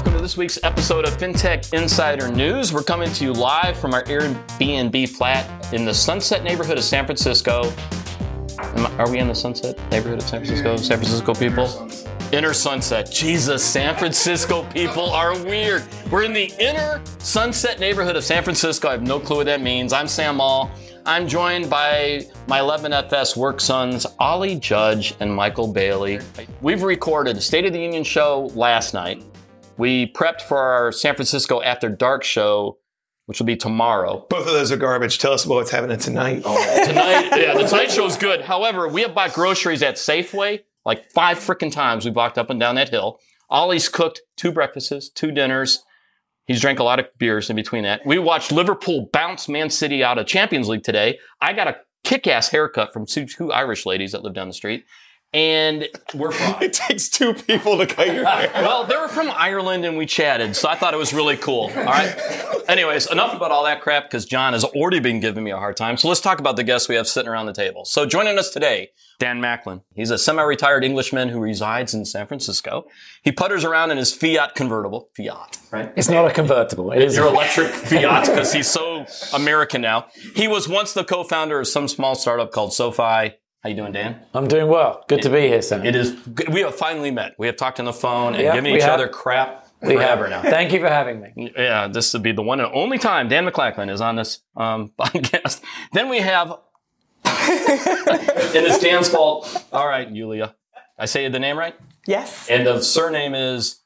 welcome to this week's episode of FinTech Insider News. We're coming to you live from our Airbnb flat in the Sunset neighborhood of San Francisco. Are we in the Sunset neighborhood of San Francisco? San Francisco people? Inner Sunset. Jesus, San Francisco people are weird. We're in the inner Sunset neighborhood of San Francisco. I have no clue what that means. I'm Sam Maule. I'm joined by my 11FS work sons, Ollie Judge and Michael Bailey. We've recorded a State of the Union show last night. We prepped for our San Francisco After Dark show, which will be tomorrow. Both of those are garbage. Tell us about what's happening tonight. Oh, tonight, yeah, the tonight show is good. However, we have bought groceries at Safeway like five freaking times. We walked up and down that hill. Ollie's cooked two breakfasts, two dinners. He's drank a lot of beers in between that. We watched Liverpool bounce Man City out of Champions League today. I got a kick-ass haircut from two, two Irish ladies that live down the street. And we're from, it takes two people to cut your hair. well, they were from Ireland and we chatted, so I thought it was really cool. All right. Anyways, enough about all that crap because John has already been giving me a hard time. So let's talk about the guests we have sitting around the table. So joining us today, Dan Macklin. He's a semi-retired Englishman who resides in San Francisco. He putters around in his Fiat convertible. Fiat, right? It's not a convertible. It is Your electric Fiat because he's so American now. He was once the co-founder of some small startup called SoFi. How you doing, Dan? I'm doing well. Good to be here, Sam. It is. good. We have finally met. We have talked on the phone and Yeah, given each have. other crap We have forever now. Thank you for having me. Yeah, this would be the one and only time Dan Macklin is on this um, podcast. Then we have, and it's Dan's fault. All right, Yuliya. I say the name right? Yes. And the surname is,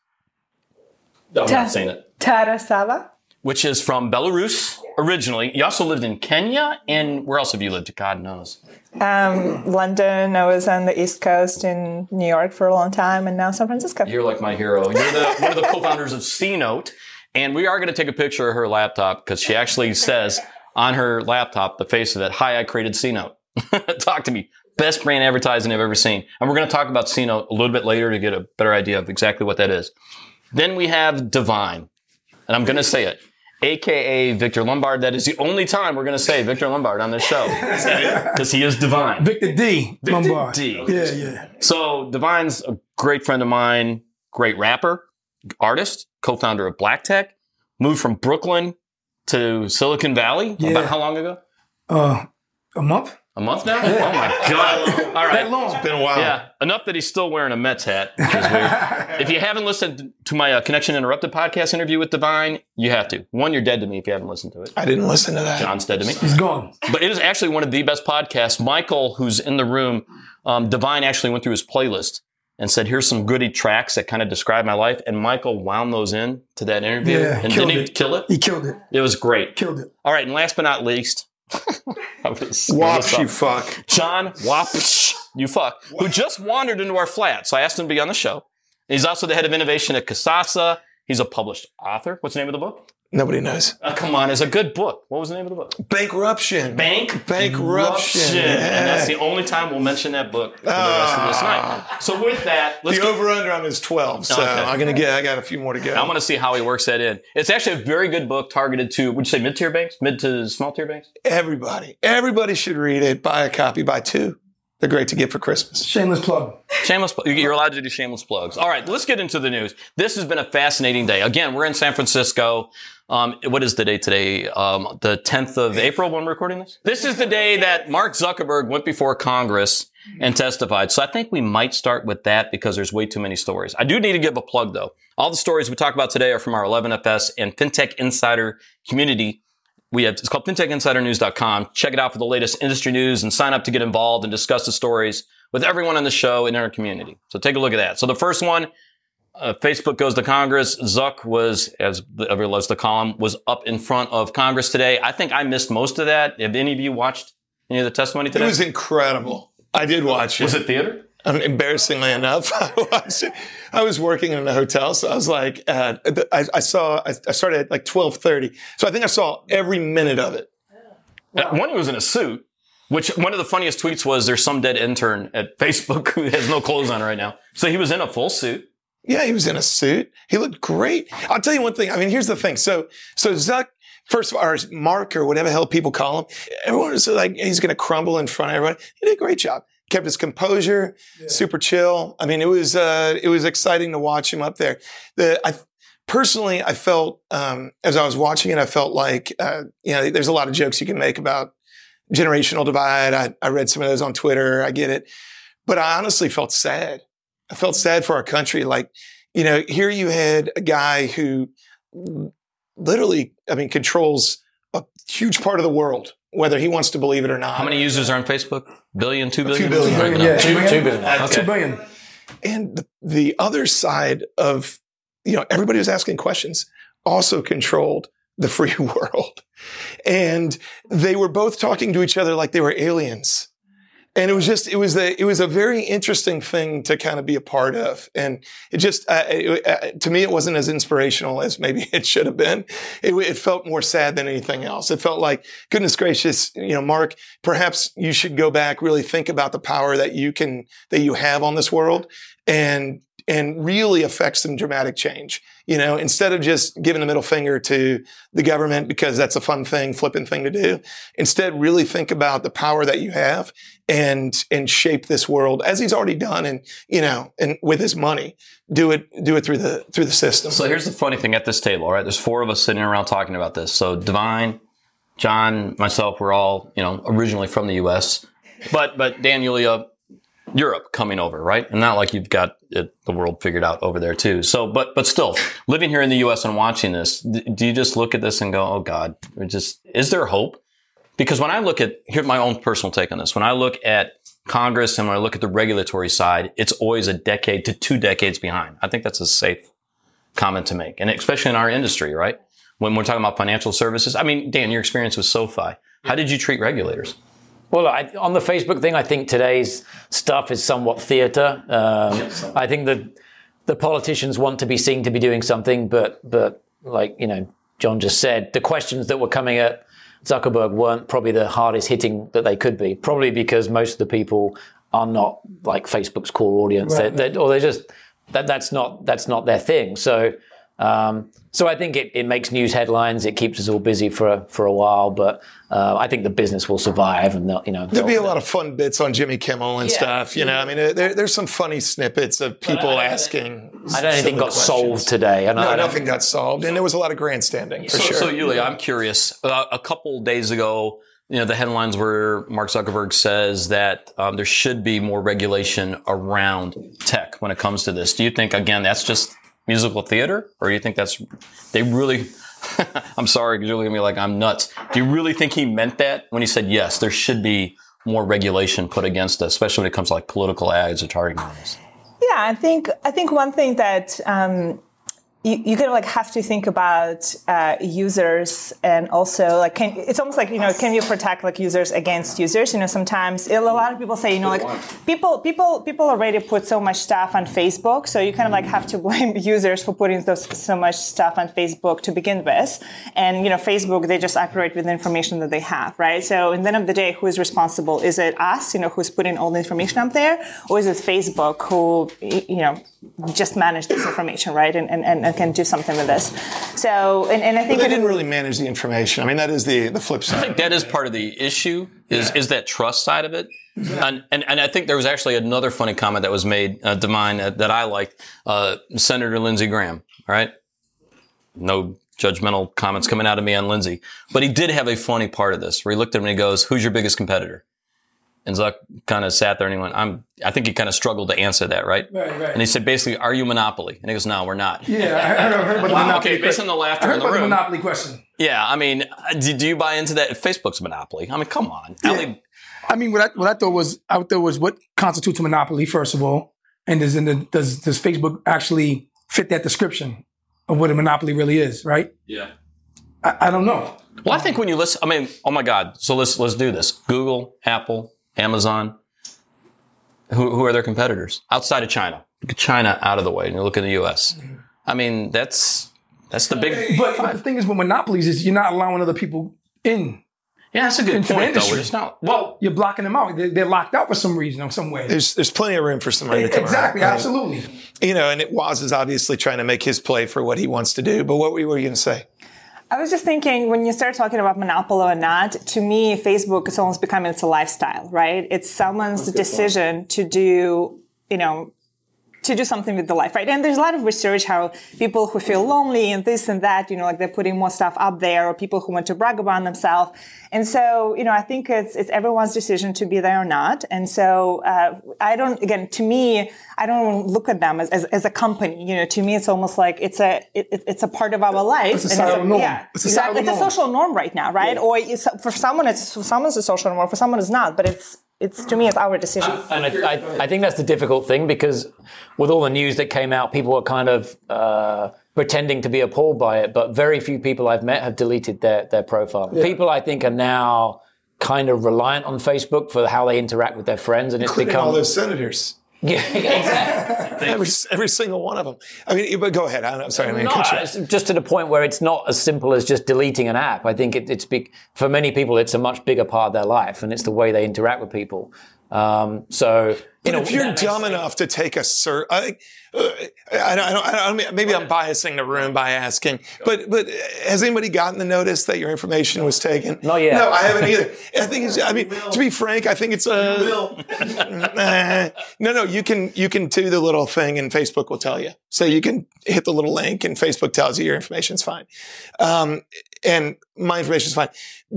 no, I'm Ta- not saying it, Tarasava. Which is from Belarus originally. You also lived in Kenya, and where else have you lived? God knows. Um, London. I was on the East Coast in New York for a long time, and now San Francisco. You're like my hero. You're the, one of the co-founders of C Note, and we are going to take a picture of her laptop because she actually says on her laptop, the face of it, "Hi, I created C Note." talk to me. Best brand advertising I've ever seen, and we're going to talk about C Note a little bit later to get a better idea of exactly what that is. Then we have Divine, and I'm going to say it. AKA Victor Lombard. That is the only time we're going to say Victor Lombard on this show because he is divine. Victor D. Lombard. D. Yeah, yeah. So Divine's a great friend of mine, great rapper, artist, co-founder of Black Tech, moved from Brooklyn to Silicon Valley. Yeah. About how long ago? Uh, a month? A month now? Oh my god! All That right. long. Been a while. Yeah, enough that he's still wearing a Mets hat, which is weird. if you haven't listened to my uh, Connection Interrupted podcast interview with Divine, you have to. One, you're dead to me if you haven't listened to it. I didn't listen to that. John's dead to me. He's gone. But it is actually one of the best podcasts. Michael, who's in the room, um, Divine actually went through his playlist and said, "Here's some goody tracks that kind of describe my life." And Michael wound those in to that interview, Yeah, and killed didn't he it. kill it? He killed it. It was great. Killed it. All right, and last but not least, Was- you fuck. John Waupsh, you fuck, who just wandered into our flat. So I asked him to be on the show. He's also the head of innovation at Kasasa. He's a published author. What's the name of the book? Nobody knows. Uh, come on, it's a good book. What was the name of the book? Bankruption. Bank Bankruption. And that's the only time we'll mention that book for the rest of this night. So with that, let's The get, over under on is 12. So Okay. I'm going to get, I got a few more to go. I want to see how he works that in. It's actually a very good book targeted to, would you say mid-tier banks? Mid to small tier banks? Everybody, everybody should read it. Buy a copy, buy two. They're great to get for Christmas. Shameless plug. Shameless, pl- you're allowed to do shameless plugs. All right, let's get into the news. This has been a fascinating day. Again, we're in San Francisco. Um, what is the day today? Um, the 10th of April when we're recording this? This is the day that Mark Zuckerberg went before Congress and testified. So I think we might start with that because there's way too many stories. I do need to give a plug though. All the stories we talk about today are from our 11FS and FinTech Insider community. We have, it's called fintechinsidernews.com. Check it out for the latest industry news and sign up to get involved and discuss the stories with everyone on the show and in our community. So take a look at that. So the first one, uh, Facebook goes to Congress. Zuck was, as everyone loves to call him, was up in front of Congress today. I think I missed most of that. Have any of you watched any of the testimony today? It was incredible. I did watch it. Was it theater? Um, embarrassingly enough, I it. I was working in a hotel, so I was like, uh, I, I saw, I, I started at like twelve thirty, so I think I saw every minute of it. Uh, One who was in a suit, which one of the funniest tweets was there's some dead intern at Facebook who has no clothes on right now. So he was in a full suit. Yeah, he was in a suit. He looked great. I'll tell you one thing. I mean, here's the thing. So, so Zuck, first of all, or Mark or whatever the hell people call him, everyone was like, he's going to crumble in front of everybody. He did a great job. Kept his composure, super chill. I mean, it was, uh, it was exciting to watch him up there. The, I, personally, I felt um, as I was watching it, I felt like uh, you know, there's a lot of jokes you can make about generational divide. I, I read some of those on Twitter. I get it, but I honestly felt sad. I felt sad for our country. Like, you know, here you had a guy who literally, I mean, controls a huge part of the world, whether he wants to believe it or not. How many users are on Facebook? Billion, two billion? few billion. Billion, yeah. Two, two billion. Okay. Two billion. And the, the other side of, you know, everybody was asking questions also controlled the free world. And they were both talking to each other like they were aliens. And it was just, it was a, it was a very interesting thing to kind of be a part of. And it just, uh, it, uh, to me, it wasn't as inspirational as maybe it should have been. It, it felt more sad than anything else. It felt like, goodness gracious, you know, Mark, perhaps you should go back, really think about the power that you can, that you have on this world and, and really affect some dramatic change. You know, instead of just giving the middle finger to the government because that's a fun thing, flippant thing to do, instead really think about the power that you have and and shape this world as he's already done and you know and with his money do it do it through the through the system So here's the funny thing at this table, right? There's four of us sitting around talking about this. So Divine, John, myself, we're all, you know, originally from the US. But but Dan Yuliya, Europe coming over, right? And not like you've got it, the world figured out over there too. So but but still, living here in the US and watching this, do you just look at this and go, "Oh god, just is there hope?" Because when I look at here's my own personal take on this. When I look at Congress and when I look at the regulatory side, it's always a decade to two decades behind. I think that's a safe comment to make. And especially in our industry, right? When we're talking about financial services. I mean, Dan, your experience with SoFi. How did you treat regulators? Well, I, on the Facebook thing, I think today's stuff is somewhat theatre. Um, I think that the politicians want to be seen to be doing something, but but like you know, John just said, the questions that were coming at Zuckerberg weren't probably the hardest hitting that they could be. Probably because most of the people are not like Facebook's core audience, Right. They're- they're- or they're just that that's not that's not their thing. So. Um, so I think it, it makes news headlines. It keeps us all busy for a, for a while, but uh, I think the business will survive, and you know There'll be a lot of fun bits on Jimmy Kimmel and Yeah. stuff. You know, I mean, there, there's some funny snippets of people I- I- asking. I don't think silly got questions. solved today. And I No, don't- nothing got solved, and there was a lot of grandstanding for So, sure. so Yuliya, I'm curious. Uh, a couple days ago, you know, the headlines were Mark Zuckerberg says that um, there should be more regulation around tech when it comes to this. Do you think, again, that's just musical theater, or do you think that's they really? I'm sorry, because you're looking at me like I'm nuts. Do you really think he meant that when he said yes? There should be more regulation put against us, especially when it comes to like political ads or targeting models. Yeah, I think I think one thing that um, you, you kind of like have to think about uh, users and also like can, it's almost like you know can you protect like users against users? You know sometimes a lot of people say you know like people people people already put so much stuff on Facebook, so you kind of like have to blame users for putting those so much stuff on Facebook to begin with. And you know Facebook they just operate with the information that they have, right? So in the end of the day, who is responsible? Is it us? You know who's putting all the information up there, or is it Facebook who you know just manage this information, right? And, and, and can do something with this. So, and, and I think they didn't really manage the information. I mean, that is the the flip side. I think that is part of the issue is is that trust side of it. And, and and I think there was actually another funny comment that was made uh, to mine uh, that I liked. Uh, Senator Lindsey Graham, all right? No judgmental comments coming out of me on Lindsey, but he did have a funny part of this where he looked at him and he goes, "Who's your biggest competitor?" And Zuck kind of sat there and he went, "I'm." I think he kind of struggled to answer that, right? Right, right. And he said, basically, "Are you monopoly?" And he goes, "No, we're not." Yeah, I heard, I heard about the Wow, monopoly. okay, based on question. the laughter I heard in the about the room. monopoly question. Yeah, I mean, uh, do, do you buy into that? Facebook's a monopoly. I mean, come on. Ali- I mean, what I what I thought was I thought was what constitutes a monopoly first of all, and does in the, does does Facebook actually fit that description of what a monopoly really is? Right? Yeah. I, I don't know. Well, I think when you listen, I mean, oh my God. So let's let's do this. Google, Apple, Amazon. Who who are their competitors outside of China? China out of the way, and you look in the U.S. I mean, that's that's the big. But, but the thing is, with monopolies, is you're not allowing other people in. Yeah, that's a good Into the point, though. industry. It's not. Well, You're blocking them out. They're, they're locked out for some reason or some way. There's there's plenty of room for somebody to come in. Exactly, around. absolutely. You know, and it Woz is obviously trying to make his play for what he wants to do. But what were you going to say? I was just thinking when you start talking about monopoly or not, to me, Facebook is almost becoming it's a lifestyle, right? It's someone's decision to do, you know, to do something with the life, right? And there's a lot of research how people who feel lonely and this and that, you know, like they're putting more stuff up there, or people who want to brag about themselves. And so, you know, I think it's it's everyone's decision to be there or not. And so, uh, I don't. Again, to me, I don't look at them as, as, as, a company. You know, to me, it's almost like it's a it, it's a part of our life. It's a societal norm. Yeah, it's a, exactly. it's a social norm right now, right? Yeah. Or for someone, it's for someone's a social norm, for someone, it's not. But it's it's to me, it's our decision. And I, I, I, think that's the difficult thing because with all the news that came out, people were kind of uh, pretending to be appalled by it, but very few people I've met have deleted their their profile. Yeah. People I think are now kind of reliant on Facebook for how they interact with their friends, and it's Including become all those senators. Yeah, exactly. every, every single one of them. I mean, but go ahead. I'm sorry. I mean, no, just to the point where it's not as simple as just deleting an app. I think it, it's big for many people. It's a much bigger part of their life, and it's the way they interact with people. Um, so, but know, if you're dumb sense. enough to take a cert, I, uh, I, don't, I, don't, I don't, maybe I'm biasing the room by asking, but but has anybody gotten the notice that your information was taken? Not yet. No, I haven't either. I think it's, I mean, to be frank, I think it's uh, a. no, no, you can you can do the little thing, and Facebook will tell you. So you can hit the little link, and Facebook tells you your information's fine, um, and my information is fine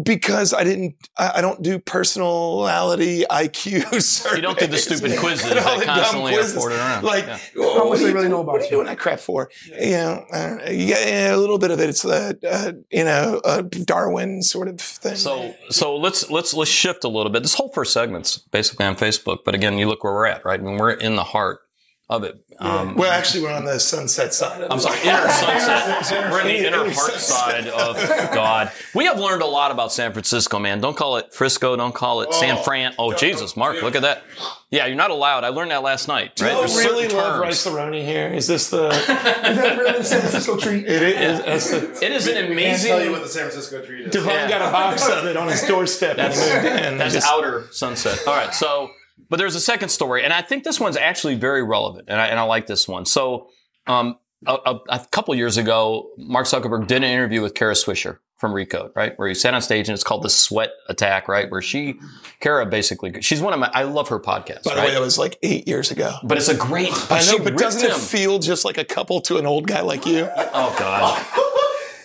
because I didn't. I, I don't do personality IQ surveys. You don't do the stupid quizzes that constantly are forwarded around. Like. Yeah. How much they really know about what are you doing that crap for? Yeah. You know, uh, yeah, a little bit of it. It's a, uh, you know, a Darwin sort of thing. So, so let's let's let's shift a little bit. This whole first segment's basically on Facebook, but again, you look where we're at, right? I mean, we're in the heart of it. Um, well, actually, we're on the sunset side. I'm sorry, inner sunset. We're in the inner heart side of God. We have learned a lot about San Francisco, man. Don't call it Frisco. Don't call it oh, San Fran. Oh, Jesus, Mark, look at that. Yeah, you're not allowed. I learned that last night. Right? Do you really love rice here? Is this the? is that really the San Francisco treat? It is. That's the, it is an amazing. tell you what the San Francisco treat is. Devon yeah. got a box of it on his doorstep. That's, that's just, outer sunset. All right, so. But there's a second story, and I think this one's actually very relevant, and I, and I like this one. So, um, a, a, a, couple years ago, Mark Zuckerberg did an interview with Kara Swisher from Recode, right? Where he sat on stage and it's called the Sweat Attack, right? Where she, Kara, basically, she's one of my. I love her podcast. By the right? way, that was like eight years ago. But it's a great. I know, but doesn't him. it feel just like a couple to an old guy like you? Oh God.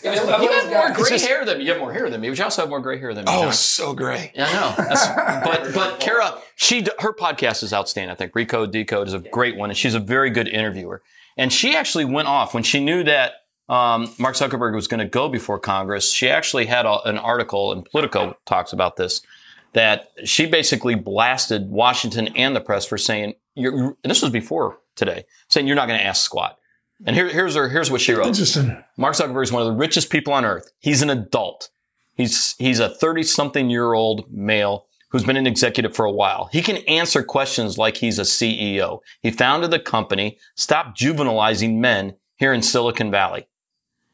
You have more gray just, hair than me. You have more hair than me, but you also have more gray hair than me. Oh, so gray. Yeah, I know. but but Kara, she her podcast is outstanding. I think Recode Decode is a great one, and she's a very good interviewer. And she actually went off when she knew that um, Mark Zuckerberg was going to go before Congress. She actually had a, an article, and Politico talks about this, that she basically blasted Washington and the press for saying, You're and this was before today, saying you're not going to ask squat. And here, here's her, here's what she wrote. Interesting. Mark Zuckerberg is one of the richest people on earth. He's an adult. He's he's a 30 something year old male who's been an executive for a while. He can answer questions like he's a CEO. He founded the company, stopped juvenilizing men here in Silicon Valley.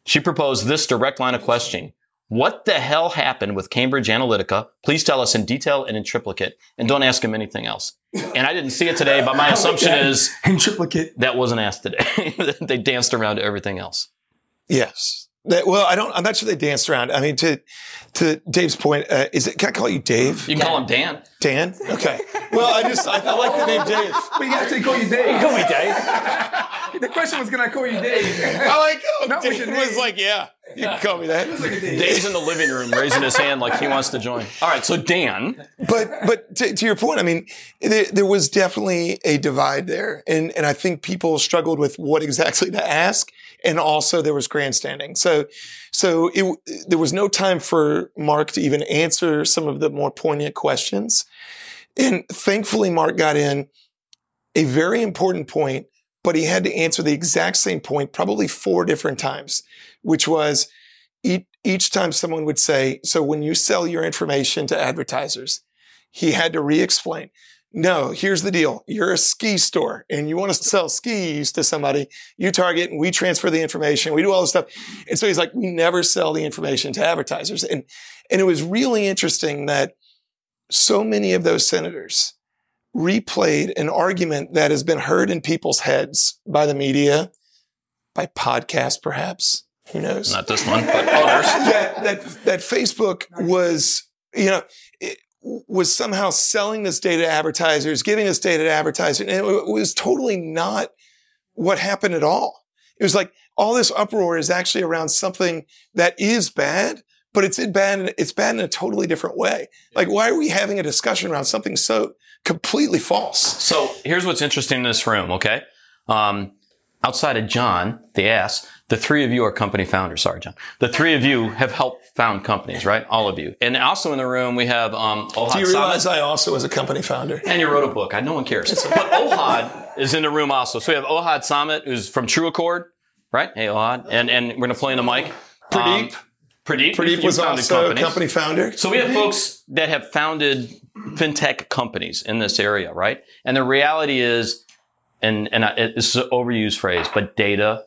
She proposed this direct line of questioning. What the hell happened with Cambridge Analytica? Please tell us in detail and in triplicate, and don't ask him anything else. And I didn't see it today, but my assumption is in triplicate that wasn't asked today. they danced around everything else. Yes. That, well, I don't. I'm not sure they danced around. I mean, to to Dave's point, uh, is it? Can I call you Dave? You can call him Dan. Dan. Okay. Well, I just I, I like the name Dave. But you actually call you Dave. You call me Dave. the question was, can I call you Dave? I like. Oh, Not Dave was like, yeah. You can call me that. Like Dave's in the living room raising his hand like he wants to join. All right, so Dan. But but to, to your point, I mean, there, there, was definitely a divide there, and and I think people struggled with what exactly to ask, and also there was grandstanding. So so it, there was no time for Mark to even answer some of the more poignant questions, and thankfully Mark got in a very important point but he had to answer the exact same point probably four different times, which was each, time someone would say, so when you sell your information to advertisers, he had to re-explain. No, here's the deal. You're a ski store and you want to sell skis to somebody. You target and we transfer the information. We do all this stuff. And so he's like, we never sell the information to advertisers. And, and it was really interesting that so many of those senators replayed an argument that has been heard in people's heads by the media, by podcast, perhaps. Who knows? Not this one, but others. that, that, that Facebook was, you know, was somehow selling this data to advertisers, giving this data to advertisers. And it was totally not what happened at all. It was like all this uproar is actually around something that is bad, but it's bad. It's bad in a totally different way. Like, why are we having a discussion around something so completely false? So here's what's interesting in this room. Okay, um, outside of John, the ass, the three of you are company founders. Sorry, John. The three of you have helped found companies, right? All of you. And also in the room, we have um, Ohad Do you realize Samet. I also was a company founder? And you wrote a book. I, no one cares. But Ohad is in the room also. So we have Ohad Samet, who's from True Accord, right? Hey, Ohad. And, and we're going to play in the mic. Pradeep. Um, Pradeep. Pradeep was also a company founder. So we have folks that have founded fintech companies in this area, right? And the reality is, and and I, it's an overused phrase, but data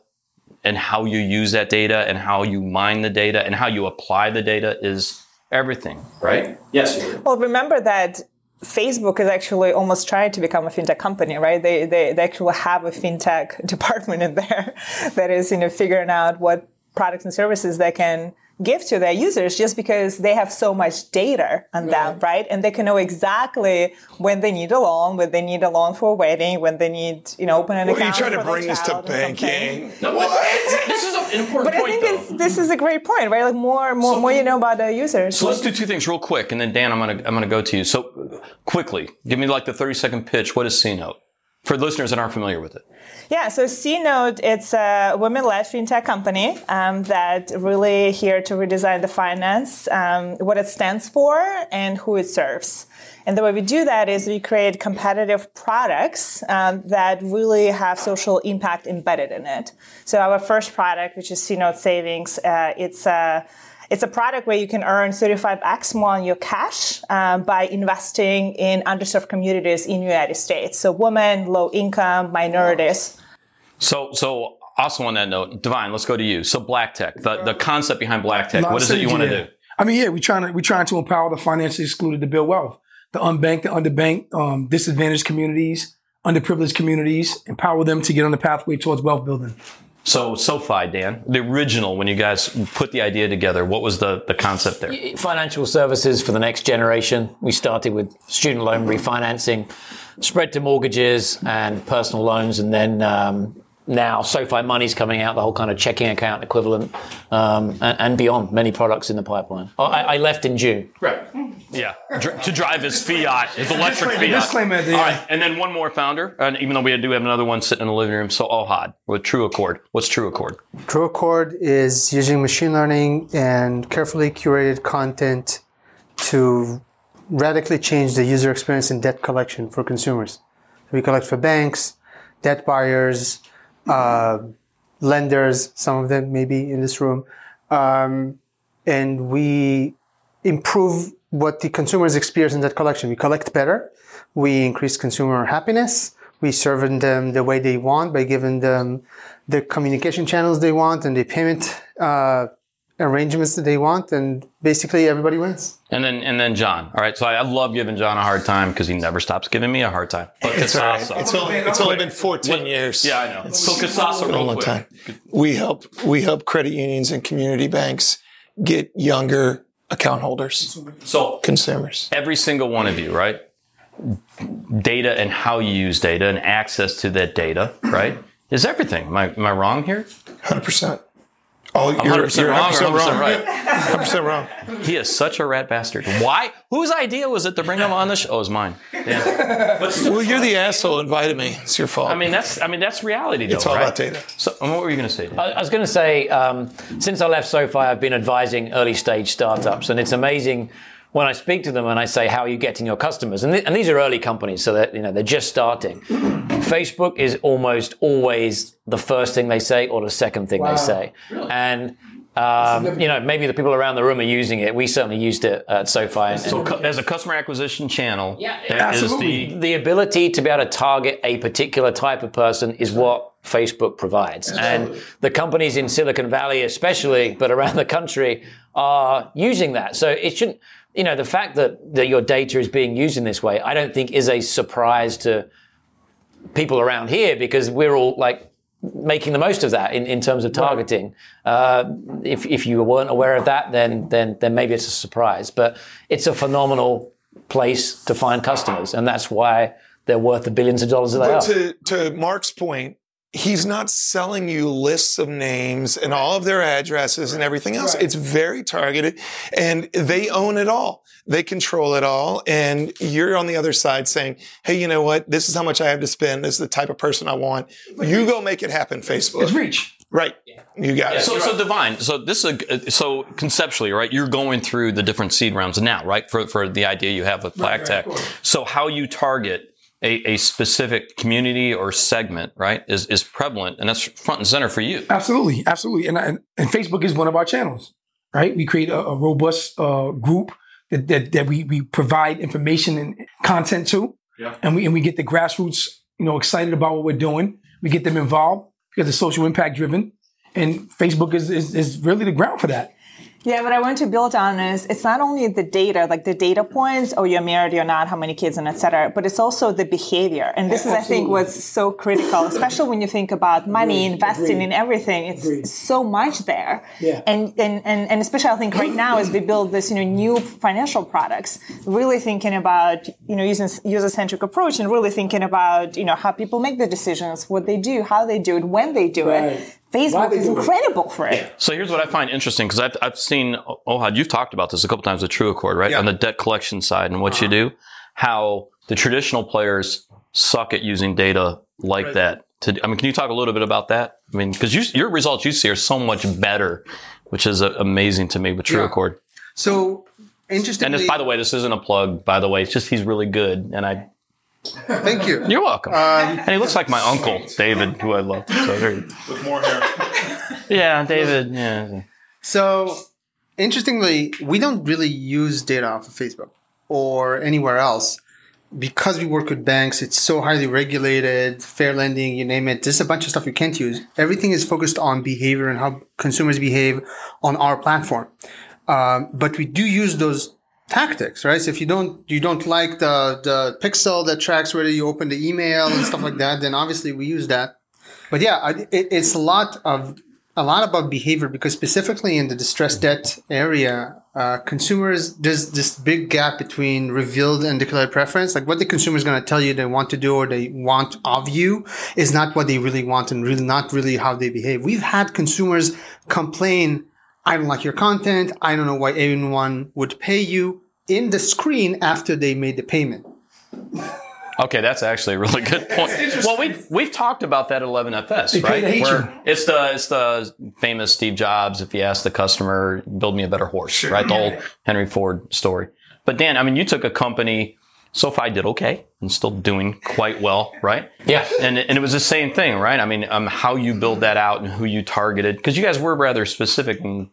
and how you use that data and how you mine the data and how you apply the data is everything, right? Yes. Well, remember that Facebook is actually almost trying to become a fintech company, right? They, they, they actually have a fintech department in there that is, you know, figuring out what products and services they can give to their users just because they have so much data on them, right? And they can know exactly when they need a loan, when they need a loan for a wedding, when they need, you know, open an Well, you account. try to for their bring this to child or something. banking. No, what? This is an important But I point, think though. it's, this is a great point, right? Like more, more, more you know about the users. So let's do two things real quick, and then Dan, I'm gonna I'm gonna go to you. So quickly, give me like the 30 second pitch. What is C Note for listeners that aren't familiar with it? Yeah, so C-Note, it's a women-led fintech company um, that really here to redesign the finance, um, what it stands for, and who it serves. And the way we do that is we create competitive products um, that really have social impact embedded in it. So our first product, which is C-Note Savings, uh, it's a it's a product where you can earn 35x more on your cash um, by investing in underserved communities in the United States. So women, low income, minorities. So, so also on that note, Divine, let's go to you. So, Black Tech, the, the concept behind Black Tech, what is it you want to do? I mean, yeah, we're trying to we're trying to empower the financially excluded to build wealth. The unbanked, the underbanked, um, disadvantaged communities, underprivileged communities, empower them to get on the pathway towards wealth building. So, SoFi, Dan, the original, when you guys put the idea together, what was the, the concept there? financial services for the next generation. We started with student loan refinancing, spread to mortgages and personal loans, and then um, now SoFi Money's coming out, the whole kind of checking account equivalent, um, and, and beyond. Many products in the pipeline. Oh, I, I left in June. Right. Yeah. Dr- to drive his Fiat, his electric Fiat. disclaimer the All end. right. And then one more founder, and even though we do have another one sitting in the living room. So, Ohad with True Accord. What's True Accord? True Accord is using machine learning and carefully curated content to radically change the user experience in debt collection for consumers. We collect for banks, debt buyers, uh, lenders, some of them maybe in this room, um, and we improve what the consumers experience in that collection. We collect better, we increase consumer happiness, we serve them the way they want by giving them the communication channels they want and the payment uh, arrangements that they want, and basically everybody wins. And then, and then John. All right. So I, I love giving John a hard time because he never stops giving me a hard time. But It's all right. Kasasa. It's only, it's only been 14 years. yeah, I know. So Kasasa, a real long quick. time. We help we help credit unions and community banks get younger account holders, So consumers. every single one of you, right? Data and how you use data and access to that data, right? Is everything. Am I, am I wrong here? 100%. Oh, I'm you're, 100% you're wrong 100% 100% wrong. right? 100% wrong. He is such a rat bastard. Why? Whose idea was it to bring him on the show? Oh, it was mine. Damn. But still, Well, you're the asshole who invited me. It's your fault. I mean, that's I mean that's reality, though. it's all right? about data. So, and what were you going to say? I I was going to say, um, since I left SoFi, I've been advising early stage startups, and it's amazing when I speak to them and I say, "How are you getting your customers?" And, th- and these are early companies, so that you know they're just starting. Facebook is almost always the first thing they say or the second thing they say, and. Um, you know, maybe the people around the room are using it. We certainly used it at SoFi. and- So, cu- as a customer acquisition channel, Yeah, that is absolutely. the the ability to be able to target a particular type of person is what Facebook provides. And the companies in Silicon Valley, especially, but around the country, are using that. So it shouldn't, you know, the fact that, that your data is being used in this way, I don't think is a surprise to people around here because we're all like making the most of that in, in terms of targeting. Uh, if, if you weren't aware of that, then, then, then maybe it's a surprise. But it's a phenomenal place to find customers. And that's why they're worth the billions of dollars that they But are. to, to Mark's point, he's not selling you lists of names and all of their addresses and everything else. It's very targeted and they own it all. They control it all. And you're on the other side saying, Hey, you know what? This is how much I have to spend. This is the type of person I want. You go make it happen, Facebook. It's reach. Right. You got it. So, so divine. So this is a, uh, so conceptually, right? You're going through the different seed rounds now, right? For for the idea you have with Black right, Tech. of course. so how you target a, a specific community or segment, right, is is prevalent, and that's front and center for you. Absolutely, absolutely. And, and and Facebook is one of our channels, right? We create a, a robust uh, group that, that that we we provide information and content to, Yeah. and we and we get the grassroots, you know, excited about what we're doing. We get them involved because it's social impact driven, and Facebook is is, is really the ground for that. Yeah, what I want to build on is it's not only the data, like the data points, oh, you're married, you're not, how many kids, and et cetera, but it's also the behavior. And this is, I think, Absolutely. what's so critical, especially when you think about money, Agreed, investing agreed. in everything. It's Agreed. so much there. Yeah. And, and, and, and especially I think right now as we build this, you know, new financial products, really thinking about, you know, using user-centric approach and really thinking about, you know, how people make the decisions, what they do, how they do it, when they do Right. it. Why Facebook is do it. incredible for it. So here's what I find interesting because I've, I've seen, Ohad, you've talked about this a couple times with True Accord, right? Yeah. On the debt collection side and what you do, how the traditional players suck at using data like that. To, I mean, can you talk a little bit about that? I mean, because you, your results you see are so much better, which is uh, amazing to me with True Yeah. Accord. So interesting. And this, by the way, this isn't a plug. By the way, it's just he's really good, and I. thank you. You're welcome. Um, and he looks like my uncle David, who I love. So there you With more hair. Yeah, David. Yeah. So, interestingly, we don't really use data off of Facebook or anywhere else because we work with banks. It's so highly regulated, fair lending, you name it. There's a bunch of stuff you can't use. Everything is focused on behavior and how consumers behave on our platform. Um, but we do use those tactics, right? So if you don't you don't like the the pixel that tracks whether you open the email and stuff like that, then obviously we use that. But yeah, it, it's a lot of a lot about behavior because specifically in the distressed debt area, uh, consumers there's this big gap between revealed and declared preference. Like what the consumer is going to tell you they want to do or they want of you is not what they really want and really not really how they behave. We've had consumers complain, "I don't like your content. I don't know why anyone would pay you." In the screen after they made the payment. Okay, that's actually a really good point. Well, we've we've talked about that at 11FS, right? Where it's the it's the famous Steve Jobs. If you ask the customer, build me a better horse, right? The whole Henry Ford story. But Dan, I mean, you took a company. SoFi did okay and still doing quite well, right? Yeah. And and it was the same thing, right? I mean, um, how you build that out and who you targeted, because you guys were rather specific in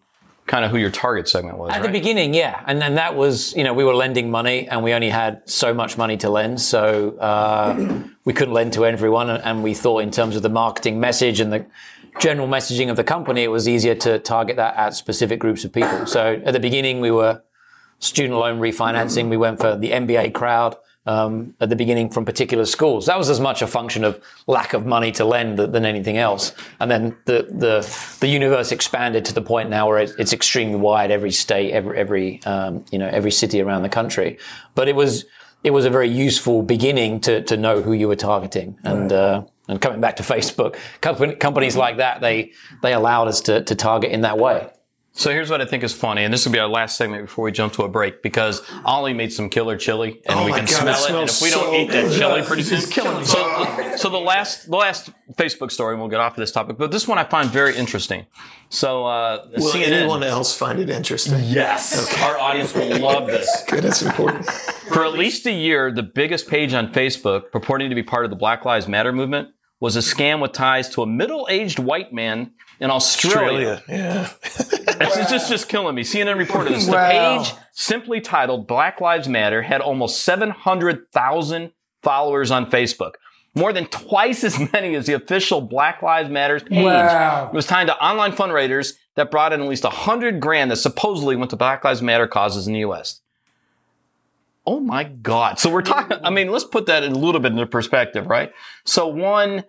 kind of who your target segment was, At right? the beginning, yeah, and then that was you know we were lending money and we only had so much money to lend, so uh, we couldn't lend to everyone, and, and we thought in terms of the marketing message and the general messaging of the company, it was easier to target that at specific groups of people. So at the beginning, we were student loan refinancing. We went for the MBA crowd. Um, at the beginning from particular schools. That was as much a function of lack of money to lend th- than anything else. And then the, the, the universe expanded to the point now where it, it's extremely wide, every state, every, every, um, you know, every city around the country. But it was, it was a very useful beginning to, to know who you were targeting. And, uh, and coming back to Facebook, companies like that, they, they allowed us to, to target in that way. So here's what I think is funny, and this will be our last segment before we jump to a break, because Ollie made some killer chili, and Oh we can God, smell it. And if we don't so eat that good. chili pretty soon, It's killing me. So, so the last, the last Facebook story, and we'll get off of this topic, but this one I find very interesting. So uh, Will CNN, anyone else find it interesting? yes, our audience will love this. Good, that's important. For at least a year, the biggest page on Facebook purporting to be part of the Black Lives Matter movement was a scam with ties to a middle-aged white man in Australia. Australia. Yeah. Just, just killing me. CNN reported this. The Wow. page, simply titled Black Lives Matter, had almost 700,000 followers on Facebook. More than twice as many as the official Black Lives Matter page. Wow. It was tied to online fundraisers that brought in at least 100 grand that supposedly went to Black Lives Matter causes in the U.S. Oh my God. So we're talking, I mean, let's put that in a little bit into perspective, right? So one,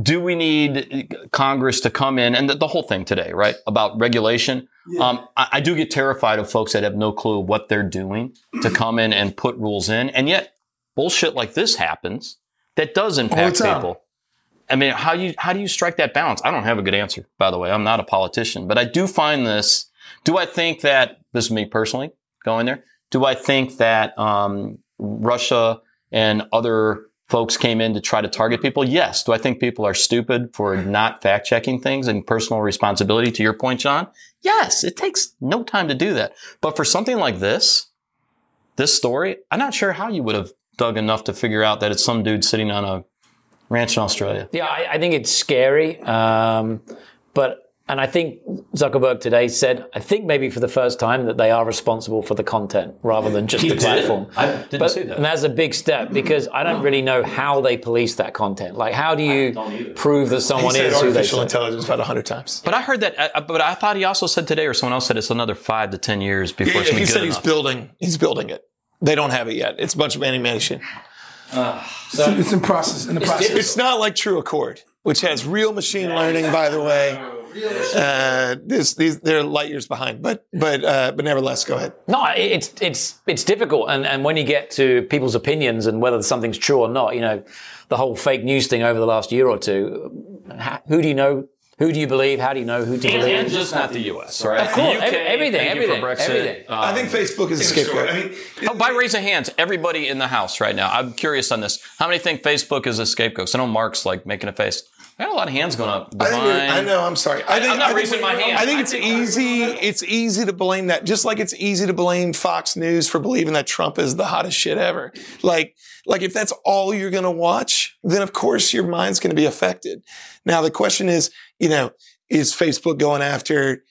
do we need Congress to come in and the, the whole thing today, right? About regulation. Um, I, I do get terrified of folks that have no clue what they're doing to come in and put rules in. And yet bullshit like this happens that does impact people. I mean, how you how do you strike that balance? I don't have a good answer, by the way. I'm not a politician, but I do find this. Do I think that this is me personally going there? Do I think that um, Russia and other folks came in to try to target people? Yes. Do I think people are stupid for not fact checking things and personal responsibility? To your point, John. Yes, it takes no time to do that. But for something like this, this story, I'm not sure how you would have dug enough to figure out that it's some dude sitting on a ranch in Australia. Yeah, I, I think it's scary. Um, but and I think Zuckerberg today said, I think maybe for the first time that they are responsible for the content rather than just He the did? platform. I didn't but, see that. And that's a big step because I don't really know how they police that content. Like, how do you prove that He someone said is who they artificial intelligence about hundred times. But I heard that, uh, but I thought he also said today, or someone else said it's another five to ten years before Yeah, it's gonna he be said good he's building. He's building it. They don't have it yet. It's a bunch of animation. It's, it's in process. In the process. It's not like True Accord, which has real machine learning, by the way. Uh, this, these, they're light years behind, but but uh, but nevertheless, go ahead. No, it's it's it's difficult, and and when you get to people's opinions and whether something's true or not, you know, the whole fake news thing over the last year or two. Who do you know? Who do you believe? How do you know who to And, believe? and just not the U.S. Right? Of course, The UK, everything, thank you for everything, Brexit. everything. Uh, I think Facebook is a scapegoat. I mean, oh, by raise of hands, everybody in the house right now. I'm curious on this. How many think Facebook is a scapegoat? 'Cause I know Mark's like making a face. I got a lot of hands going up. I, think it- I know. I'm sorry. I think, I'm not I raising my hand. I think I it's think- easy. It's easy to blame that. Just like it's easy to blame Fox News for believing that Trump is the hottest shit ever. Like, like if that's all you're going to watch, then of course your mind's going to be affected. Now the question is, you know, is Facebook going after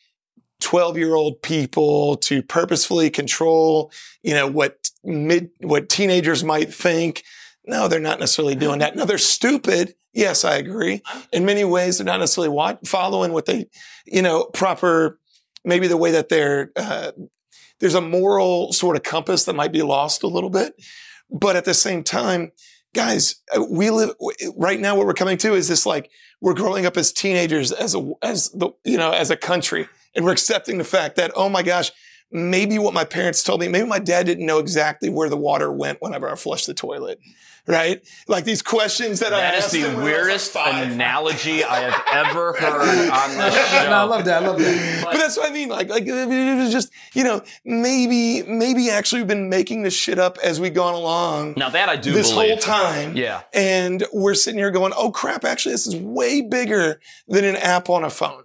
12 year old people to purposefully control, you know, what mid, what teenagers might think? No, they're not necessarily doing that. No, they're stupid. Yes, I agree. In many ways, they're not necessarily following what they, you know, proper, maybe the way that they're, uh, there's a moral sort of compass that might be lost a little bit. But at the same time, guys, uh, we live right now. What we're coming to is this like we're growing up as teenagers as a as the you know as a country, and we're accepting the fact that oh my gosh, maybe what my parents told me, maybe my dad didn't know exactly where the water went whenever I flushed the toilet, right? Like these questions that, I That is the him when I was, like, weirdest analogy I have ever heard on this show. No, I love that. I love that. But that's what I mean. Like, like it was just, you know, maybe, maybe actually we've been making this shit up as we've gone along. Now that I do this believe. whole time. Yeah. And we're sitting here going, oh crap, actually this is way bigger than an app on a phone.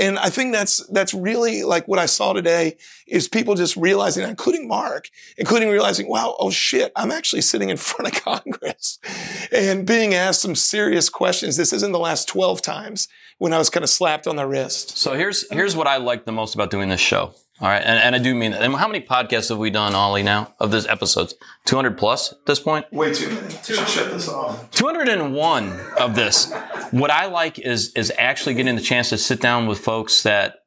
And I think that's, that's really like what I saw today is people just realizing, including Mark, including realizing, wow, oh shit, I'm actually sitting in front of Congress and being asked some serious questions. This isn't the last 12 times when I was kind of slapped on the wrist. So here's here's what I like the most about doing this show. All right, and, and I do mean that. And how many podcasts have we done, Ollie? Now of this episodes, 200 plus at this point. Way too many. Should shut this off. 201 of this. What I like is is actually getting the chance to sit down with folks that,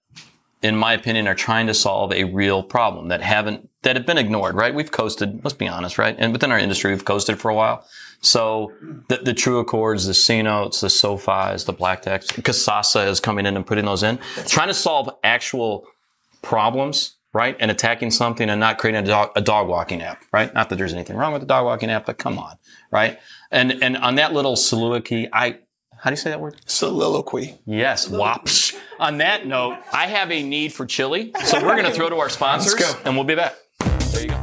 in my opinion, are trying to solve a real problem that haven't that have been ignored. Right? We've coasted. Let's be honest. Right? And within our industry, we've coasted for a while. So the, the True Accords, the C notes, the SoFis, the Black Techs, Kasasa is coming in and putting those in, trying to solve actual problems, right? And attacking something and not creating a dog, a dog walking app, right? Not that there's anything wrong with the dog walking app, but come on, right? And and on that little soliloquy, I how do you say that word? Soliloquy. Yes, Waupsh. On that note, I have a need for chili, so we're going to throw to our sponsors, Let's go. and we'll be back. There you go.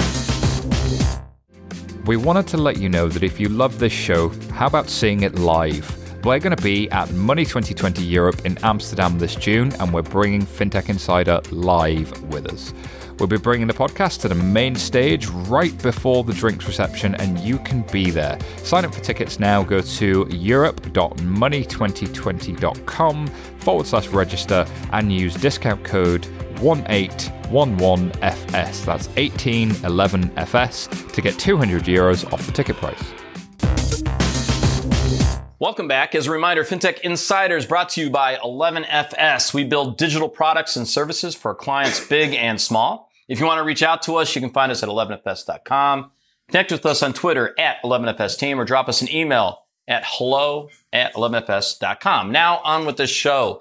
We wanted to let you know that if you love this show, how about seeing it live? We're going to be at Money 2020 Europe in Amsterdam this June, and we're bringing FinTech Insider live with us. We'll be bringing the podcast to the main stage right before the drinks reception, and you can be there. Sign up for tickets now. Go to europe.money2020.com forward slash register and use discount code 1811FS. That's 1811FS to get 200 euros off the ticket price. Welcome back. As a reminder, FinTech Insiders brought to you by 11FS. We build digital products and services for clients big and small. If you want to reach out to us, you can find us at 11fs.com. Connect with us on Twitter at 11FS team or drop us an email at hello at 11fs.com. Now on with the show.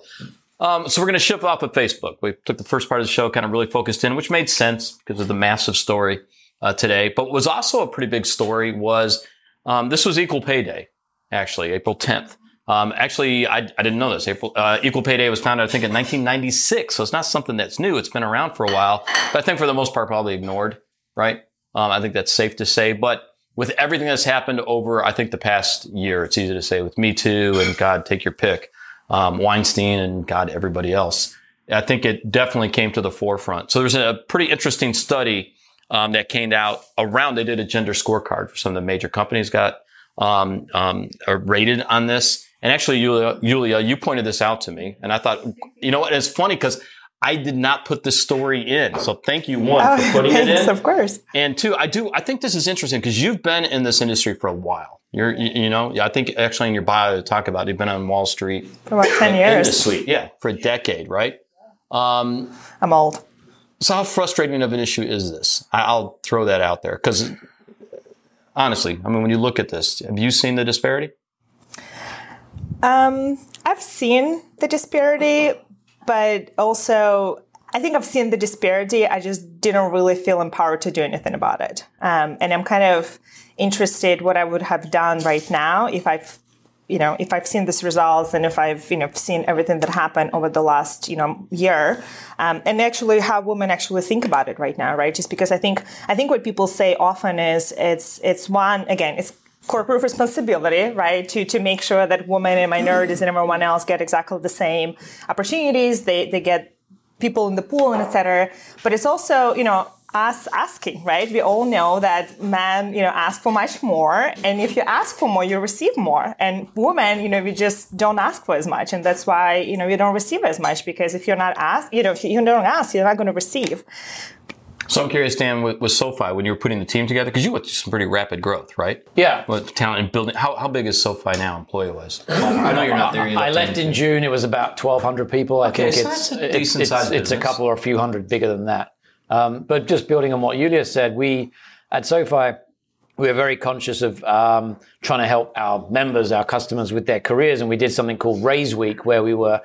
Um, so we're going to shift off of Facebook. We took the first part of the show, kind of really focused in, which made sense because of the massive story uh, today. But was also a pretty big story was um, this was Equal Pay Day, actually, April 10th. Um, actually, I, I didn't know this. April, uh, Equal Pay Day was founded, I think, in 1996. So it's not something that's new. It's been around for a while, but I think for the most part, probably ignored, right? Um, I think that's safe to say. But with everything that's happened over, I think the past year, it's easy to say with Me Too and God, take your pick, um, Weinstein and God, everybody else. I think it definitely came to the forefront. So there's a pretty interesting study um, that came out around. They did a gender scorecard for some of the major companies got um, um, rated on this. And actually, Julia, you pointed this out to me, and I thought, you know what? It's funny because I did not put this story in. So thank you, one, Oh, for putting it in. of course. And two, I do, I think this is interesting because you've been in this industry for a while. You're, you, you know, I think actually in your bio you talk about you've been on Wall Street For about 10 in years. suite, yeah, for a decade, right? Um, I'm old. so how frustrating of an issue is this? I- I'll throw that out there because honestly, I mean, when you look at this, have you seen the disparity? Um, I've seen the disparity, but also I think I've seen the disparity. I just didn't really feel empowered to do anything about it. Um, and I'm kind of interested what I would have done right now if I've you know, if I've seen these results and if I've, you know, seen everything that happened over the last, you know, year, um, and actually how women actually think about it right now, right? Just because I think, I think what people say often is it's, it's one, again, it's corporate responsibility, right? To, to make sure that women and minorities and everyone else get exactly the same opportunities. They, they get people in the pool and etc. But it's also, you know, us asking, right? We all know that men, you know, ask for much more, and if you ask for more, you receive more. And women, you know, we just don't ask for as much, and that's why you know we don't receive as much because if you're not asked, you know, if you don't ask, you're not going to receive. So I'm curious, Dan, with, with SoFi, when you were putting the team together, because you went through some pretty rapid growth, right? Yeah. With talent and building. How, how big is SoFi now, employee wise? I know you're not there. You I left in June. It was about 1,200 people. I think so it's a it's, decent it's, sized it's a couple or a few hundred bigger than that. Um, but just building on what Julia said, we at SoFi we are very conscious of um, trying to help our members, our customers with their careers, and we did something called Raise Week, where we were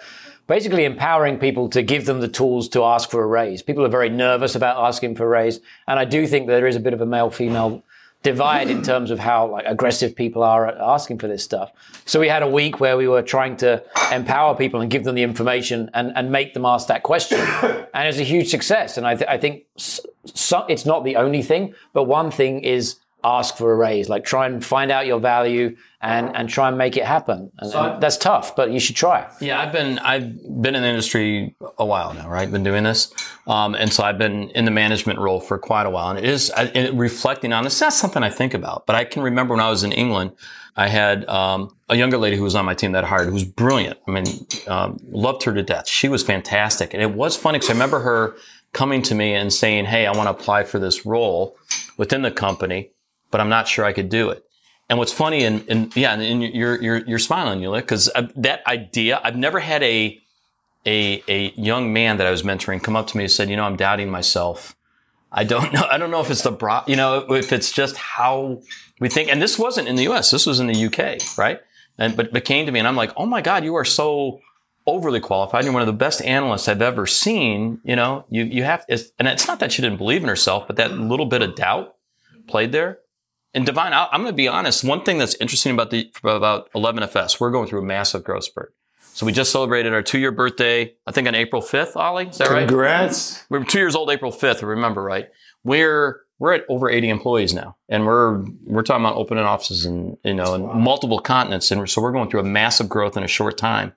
basically empowering people to give them the tools to ask for a raise. People are very nervous about asking for a raise, and I do think there is a bit of a male-female divide in terms of how like aggressive people are asking for this stuff. So we had a week where we were trying to empower people and give them the information and, and make them ask that question. And it's a huge success. And I, th- I think so, it's not the only thing, but one thing is ask for a raise, like try and find out your value and, and try and make it happen. And, and that's tough, but you should try. Yeah, I've been I've been in the industry a while now, right? Been doing this, um, and so I've been in the management role for quite a while. And it is I- and reflecting on this. That's something I think about, but I can remember when I was in England, I had um, a younger lady who was on my team that I hired, who was brilliant. I mean, um, loved her to death. She was fantastic, and it was funny because I remember her coming to me and saying, "Hey, I want to apply for this role within the company, but I'm not sure I could do it." And what's funny, and, and yeah, and you're you're you're smiling, Yuliya, because that idea, I've never had a a a young man that I was mentoring come up to me and said, you know, I'm doubting myself. I don't know. I don't know if it's the bro, you know, if it's just how we think. And this wasn't in the U.S. This was in the U.K. Right? And but but came to me, and I'm like, oh my God, you are so overly qualified. You're one of the best analysts I've ever seen. You know, you you have, it's, and it's not that she didn't believe in herself, but that little bit of doubt played there. And Divine, I- I'm going to be honest. One thing that's interesting about the about 11FS, we're going through a massive growth spurt. So we just celebrated our two year birthday. I think on April 5th. Ollie, is that right? Congrats. We were two years old April 5th. Remember right. We're we're at over 80 employees now, and we're we're talking about opening offices in you know in multiple continents, and so we're going through a massive growth in a short time.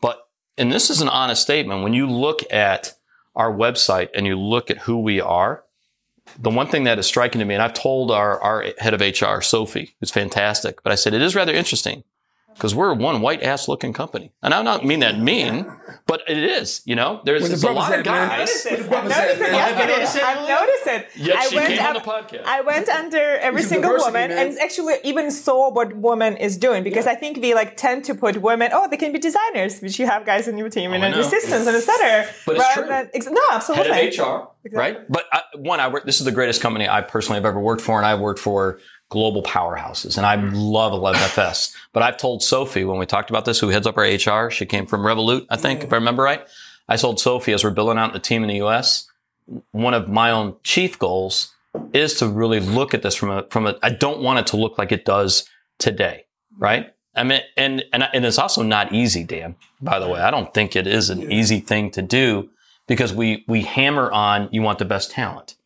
But and this is an honest statement. When you look at our website and you look at who we are, the one thing that is striking to me, and I've told our, our head of HR, Sophie, who's fantastic, but I said it is rather interesting because we're one white ass looking company. And I don't mean that mean, but it is, you know, there's, the there's a lot of at, man? guys. noticed it. What the I've brothers noticed said, it man? Have you yesterday. noticed it, I've Julia? noticed it. Yes, I she went came on up- the podcast. I went under every It's single diversity, woman man. and actually even saw what woman is doing because I think we like tend to put women. Oh, they can be designers, which you have guys in your team oh, and Oh, I then know. assistants and etc. But it's true. Than, ex- no, absolutely. head of HR, right? But I, one, I work. This is the greatest company I personally have ever worked for, and I've worked for global powerhouses, and I hmm. love 11FS. But I've told Sophie when we talked about this, who heads up our HR, she came from Revolut, I think, if I remember right. I told Sophie as we're building out the team in the U.S., one of my own chief goals is to really look at this from a from a. I don't want it to look like it does today, right? I mean, and, and and it's also not easy, Dan. By the way, I don't think it is an easy thing to do because we we hammer on you want the best talent,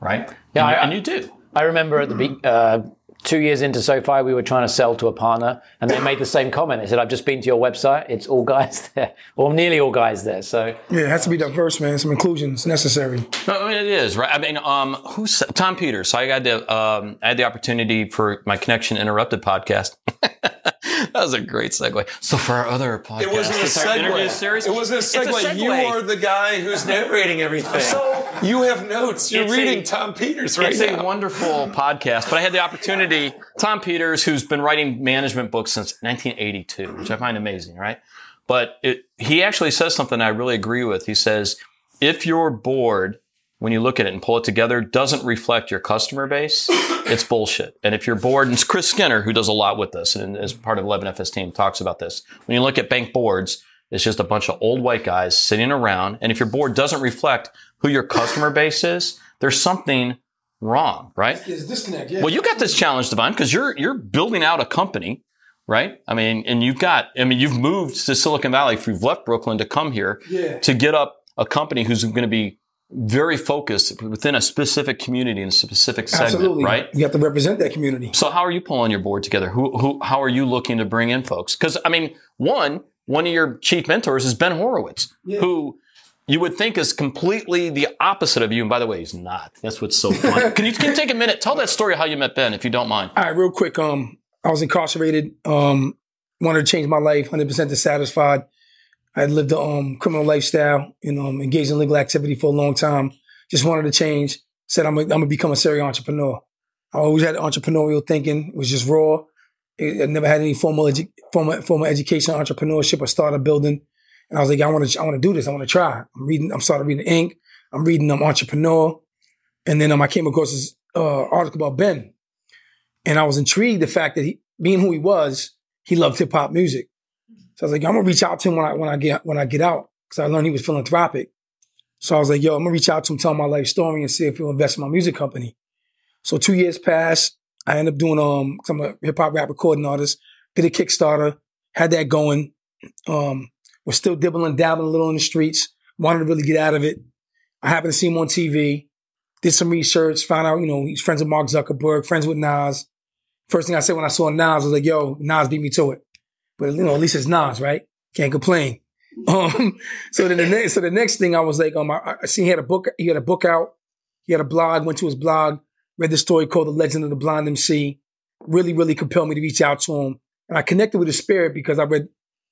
right? Yeah, and, I- and you do. I remember at the be- uh, two years into SoFi, we were trying to sell to a partner, and they made the same comment. They said, "I've just been to your website; it's all guys there, or nearly all guys there." So Yeah, it has to be diverse, man. Some inclusion is necessary. No, I mean, it is right. I mean, um, who's Tom Peters? So I got the um, I had the opportunity for my Connection Interrupted podcast. that was a great segue. So for our other podcast, It wasn't a it's our interview series. segue. It wasn't a It's a segue. You are the guy who's narrating everything. So you have notes. You're reading a- Tom Peters right It's now. a wonderful podcast, but I had the opportunity. Tom Peters, who's been writing management books since 1982, which I find amazing, right? But it, he actually says something I really agree with. He says, if your board, when you look at it and pull it together, doesn't reflect your customer base, it's bullshit. And if your board, and it's Chris Skinner, who does a lot with this, and as part of 11FS team, talks about this. When you look at bank boards, it's just a bunch of old white guys sitting around. And if your board doesn't reflect who your customer base is, there's something wrong, right? There's a disconnect. Yeah. Well, you got this challenge, Divine, because you're you're building out a company, right? I mean, and you've got, I mean, you've moved to Silicon Valley. If you've left Brooklyn to come here Yeah. to get up a company who's going to be very focused within a specific community and a specific segment, Absolutely. right? You have to represent that community. So how are you pulling your board together? Who, who, how are you looking to bring in folks? Because I mean, one, one of your chief mentors is Ben Horowitz, who you would think is completely the opposite of you. And by the way, he's not. That's what's so funny. can you can you take a minute? Tell that story how you met Ben, if you don't mind. All right, real quick. Um, I was incarcerated. Um, wanted to change my life. Hundred percent dissatisfied. I had lived a um, criminal lifestyle and um, engaged in legal activity for a long time. Just wanted to change. Said I'm gonna, I'm become a serial entrepreneur. I always had entrepreneurial thinking. It was just raw. I never had any formal edu- formal formal education, entrepreneurship, or started building. And I was like, I want to I want to do this. I want to try. I'm reading. I'm started reading Inc. I'm reading um, Entrepreneur, and then um, I came across this uh, article about Ben, and I was intrigued the fact that he, being who he was, he loved hip hop music. So I was like, yo, I'm gonna reach out to him when I when I get when I get out because I learned he was philanthropic. So I was like, yo, I'm gonna reach out to him, tell him my life story, and see if he'll invest in my music company. So two years passed. I ended up doing um, i I'm a hip hop rap recording artist. Did a Kickstarter, had that going. Um, was still dibbling, dabbling a little in the streets. Wanted to really get out of it. I happened to see him on TV. Did some research, found out, you know, he's friends with Mark Zuckerberg, friends with Nas. First thing I said when I saw Nas, I was like, yo, Nas beat me to it. But you know, at least it's Nas, right? Can't complain. Um, so then the next, so the next thing I was like, um, I, I seen he had a book, he had a book out, he had a blog, went to his blog, read the story called The Legend of the Blind MC. Really, really compelled me to reach out to him. And I connected with his spirit because I read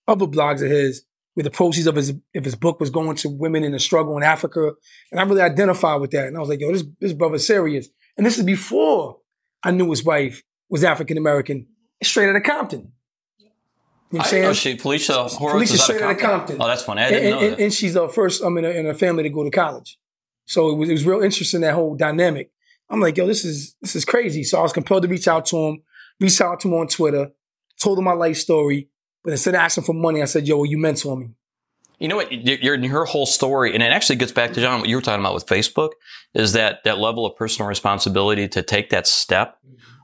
other blogs of his where the proceeds of his of his book was going to women in the struggle in Africa. And I really identified with that. And I was like, yo, this, this brother's serious. And this is before I knew his wife was African American, straight out of Compton. You know what I I'm saying? she, Felicia Horowitz Felicia straight out of Compton. Oh, that's funny. I and, didn't know and- that. and she's the first um, in, a, in a family to go to college. So it was, it was real interesting that whole dynamic. I'm like, yo, this is this is crazy. So I was compelled to reach out to him, reach out to him on Twitter, told him my life story. But instead of asking for money, I said, yo, well, you mentor me. You know what? Your, your your whole story, and it actually gets back to John what you were talking about with Facebook, is that that level of personal responsibility to take that step.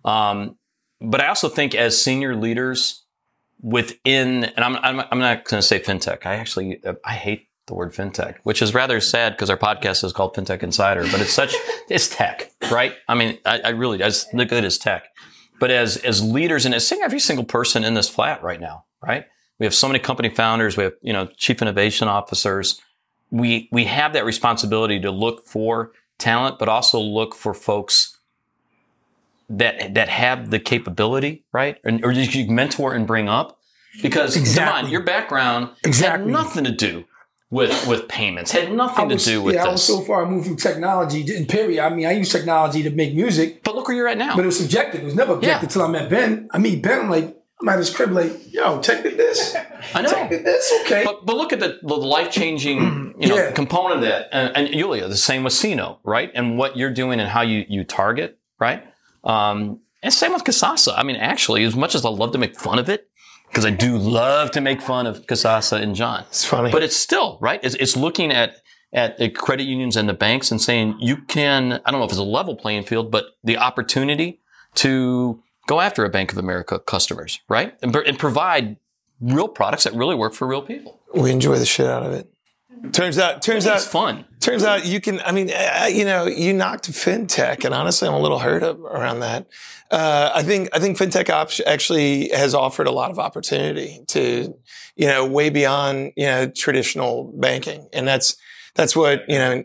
Um, but I also think as senior leaders within, and I'm I'm, I'm not going to say fintech. I actually I hate the word fintech, which is rather sad because our podcast is called FinTech Insider, but it's such it's tech, right? I mean, I, I really at it as tech. But as as leaders, and as every single person in this flat right now, right? We have so many company founders. We have you know chief innovation officers. We we have that responsibility to look for talent, but also look for folks that that have the capability, right? And, or you mentor and bring up. Because Exactly. Divine, your background Exactly. had nothing to do with with payments. Had nothing was, to do with yeah, I was this. so far moved from technology. In period, I mean, I use technology to make music, but look where you're at now. but it was subjective. It was never objective Yeah. until I met Ben. I meet Ben, I'm like, I'm at his crib, like, yo, check this. I know. Check this, okay. But but look at the, the life changing you know Yeah. component of that, and, and Yuliya, the same with Sino, right? And what you're doing and how you you target, right? Um, and same with Kasasa. I mean, actually, as much as I love to make fun of it, because I do love to make fun of Kasasa and John, It's funny. but it's still right. It's, it's looking at at the credit unions and the banks and saying you can. I don't know if it's a level playing field, but the opportunity to go after a Bank of America customers, right? And, and provide real products that really work for real people. We enjoy the shit out of it. Turns out, turns out, fun. Turns out you can, I mean, uh, you know, you knocked fintech, and honestly, I'm a little hurt up around that. Uh, I think, I think fintech op- actually has offered a lot of opportunity to, you know, way beyond, you know, traditional banking. And that's, that's what, you know,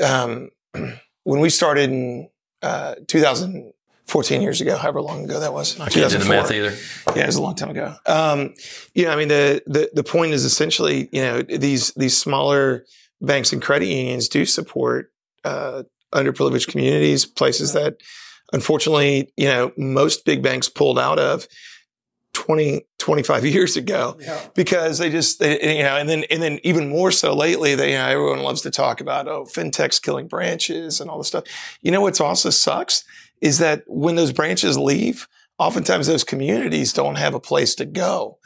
um, when we started in, uh, 2014 years ago, however long ago that was. I can't do the math either. Yeah, it was a long time ago. Um, yeah, I mean the, the the point is essentially, you know, these these smaller banks and credit unions do support uh, underprivileged communities, places that unfortunately, you know, most big banks pulled out of 20, 25 years ago because they just, they, you know, and then, and then even more so lately, they, you know, everyone loves to talk about, oh, fintech's killing branches and all this stuff. You know, what's also sucks is that when those branches leave, oftentimes those communities don't have a place to go.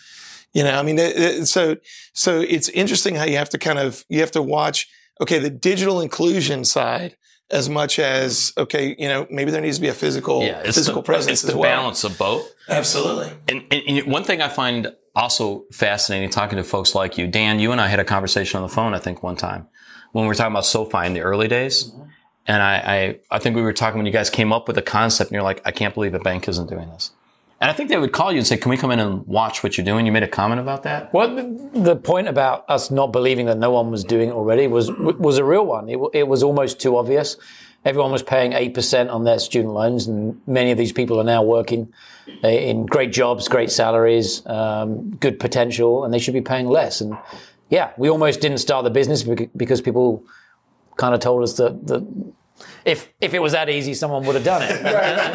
You know, I mean, it- it- so, so it's interesting how you have to kind of, you have to watch, okay, the digital inclusion side as much as, okay, you know, maybe there needs to be a physical, Yeah, physical the, presence It's the well. balance of both. Absolutely. And, and, and one thing I find also fascinating talking to folks like you, Dan, you and I had a conversation on the phone, I think, one time when we were talking about SoFi in the early days. Mm-hmm. And I, I, I think we were talking when you guys came up with the concept and you're like, I can't believe a bank isn't doing this. And I think they would call you and say, can we come in and watch what you're doing? You made a comment about that. Well, the, point about us not believing that no one was doing it already was was a real one. It, it was almost too obvious. Everyone was paying eight percent on their student loans, and many of these people are now working uh, in great jobs, great salaries, um, good potential, and they should be paying less. And yeah, we almost didn't start the business because people kind of told us that, that if if it was that easy, someone would have done it. I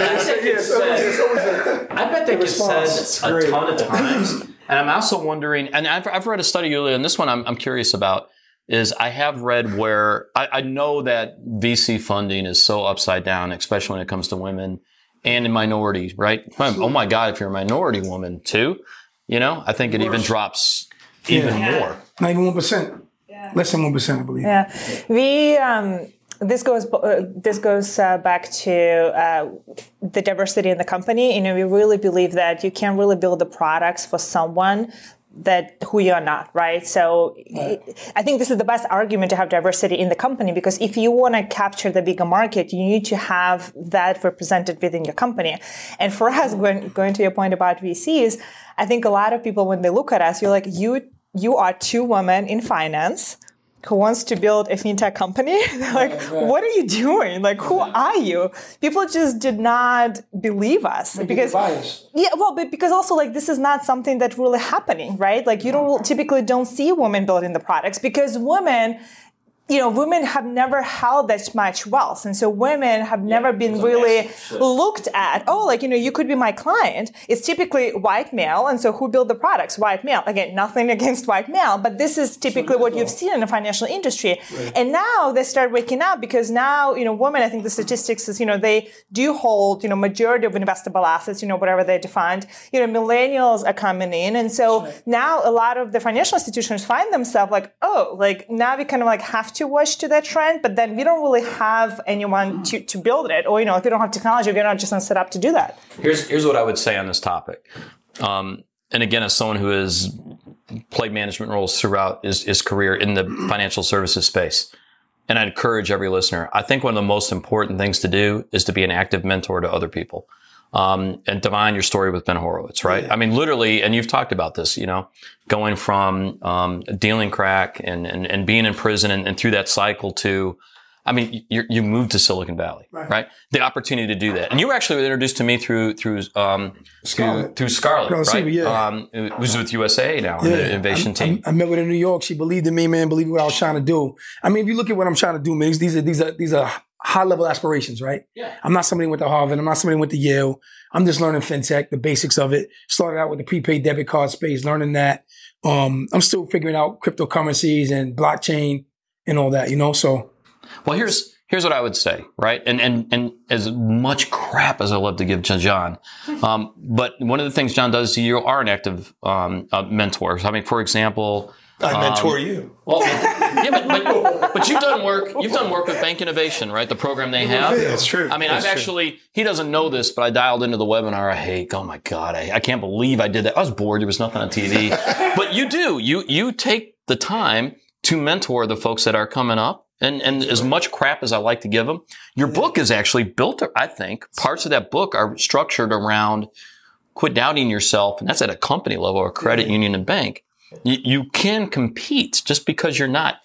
bet they get said a ton of times. And I'm also wondering, and I've, I've read a study earlier, and this one I'm, I'm curious about, is I have read where I, I know that VC funding is so upside down, especially when it comes to women and in minorities, right? Oh my God, if you're a minority woman too, you know, I think it even drops even more. Not even one percent. Less than one percent, I believe. Yeah, we. Um, this goes. Uh, this goes uh, back to uh, the diversity in the company. You know, we really believe that you can't really build the products for someone that who you're not, right? So I think this is the best argument to have diversity in the company because if you want to capture the bigger market, you need to have that represented within your company. And for us, going, going to your point about VCs, I think a lot of people when they look at us, you're like, you you are two women in finance who wants to build a fintech company. Like, what are you doing? Like, who are you? People just did not believe us because bias. yeah, well, but because also like this is not something that's really happening, right? Like you don't typically don't see women building the products because women you know, women have never held that much wealth. And so women have never been really looked at. Oh, like, you know, you could be my client. It's typically white male. And so who build the products? White male. Again, nothing against white male, but this is typically what you've seen in the financial industry. And now they start waking up because now, you know, women, I think the statistics is, you know, they do hold, you know, majority of investable assets, you know, whatever they defined. You know, millennials are coming in. And so now a lot of the financial institutions find themselves like, oh, like now we kind of like have to watch to that trend, but then we don't really have anyone to, to build it. Or, you know, if we don't have technology, we're not just not set up to do that. Here's here's what I would say on this topic. Um, and again, as someone who has played management roles throughout his, his career in the financial services space, and I encourage every listener, I think one of the most important things to do is to be an active mentor to other people. Um, and divine your story with Ben Horowitz, right? I mean, literally, and you've talked about this, you know, going from um, dealing crack and, and, and being in prison and, and through that cycle to, I mean, you, you moved to Silicon Valley, right. The opportunity to do that, and you actually were actually introduced to me through through um, through, Scarlett. through Scarlett, right? Yeah. Um, it was with USA now, in the innovation I, team. I, I met with her in New York. She believed in me, man. Believed in what I was trying to do. I mean, if you look at what I'm trying to do, man, these are these are these are high level aspirations, right? Yeah. I'm not somebody who went to Harvard. I'm not somebody who went to Yale. I'm just learning fintech, the basics of it. Started out with the prepaid debit card space, learning that. Um, I'm still figuring out cryptocurrencies and blockchain and all that, you know. So Well, here's here's what I would say, right? And and and as much crap as I love to give to John, um, but one of the things John does, you are an active um, uh, mentor. So, I mean, for example, I um, mentor you. Well, yeah, but, but, but you've done work. You've done work with Bank Innovation, right? The program they have. Yeah, it's true. I mean, It's I've true. actually. He doesn't know this, but I dialed into the webinar. I hate. Oh my god, I, I can't believe I did that. I was bored. There was nothing on TV. but you do. You you take the time to mentor the folks that are coming up. And, and as much crap as I like to give them, your book is actually built, I think, parts of that book are structured around quit doubting yourself. And that's at a company level or credit union and bank. You, can compete just because you're not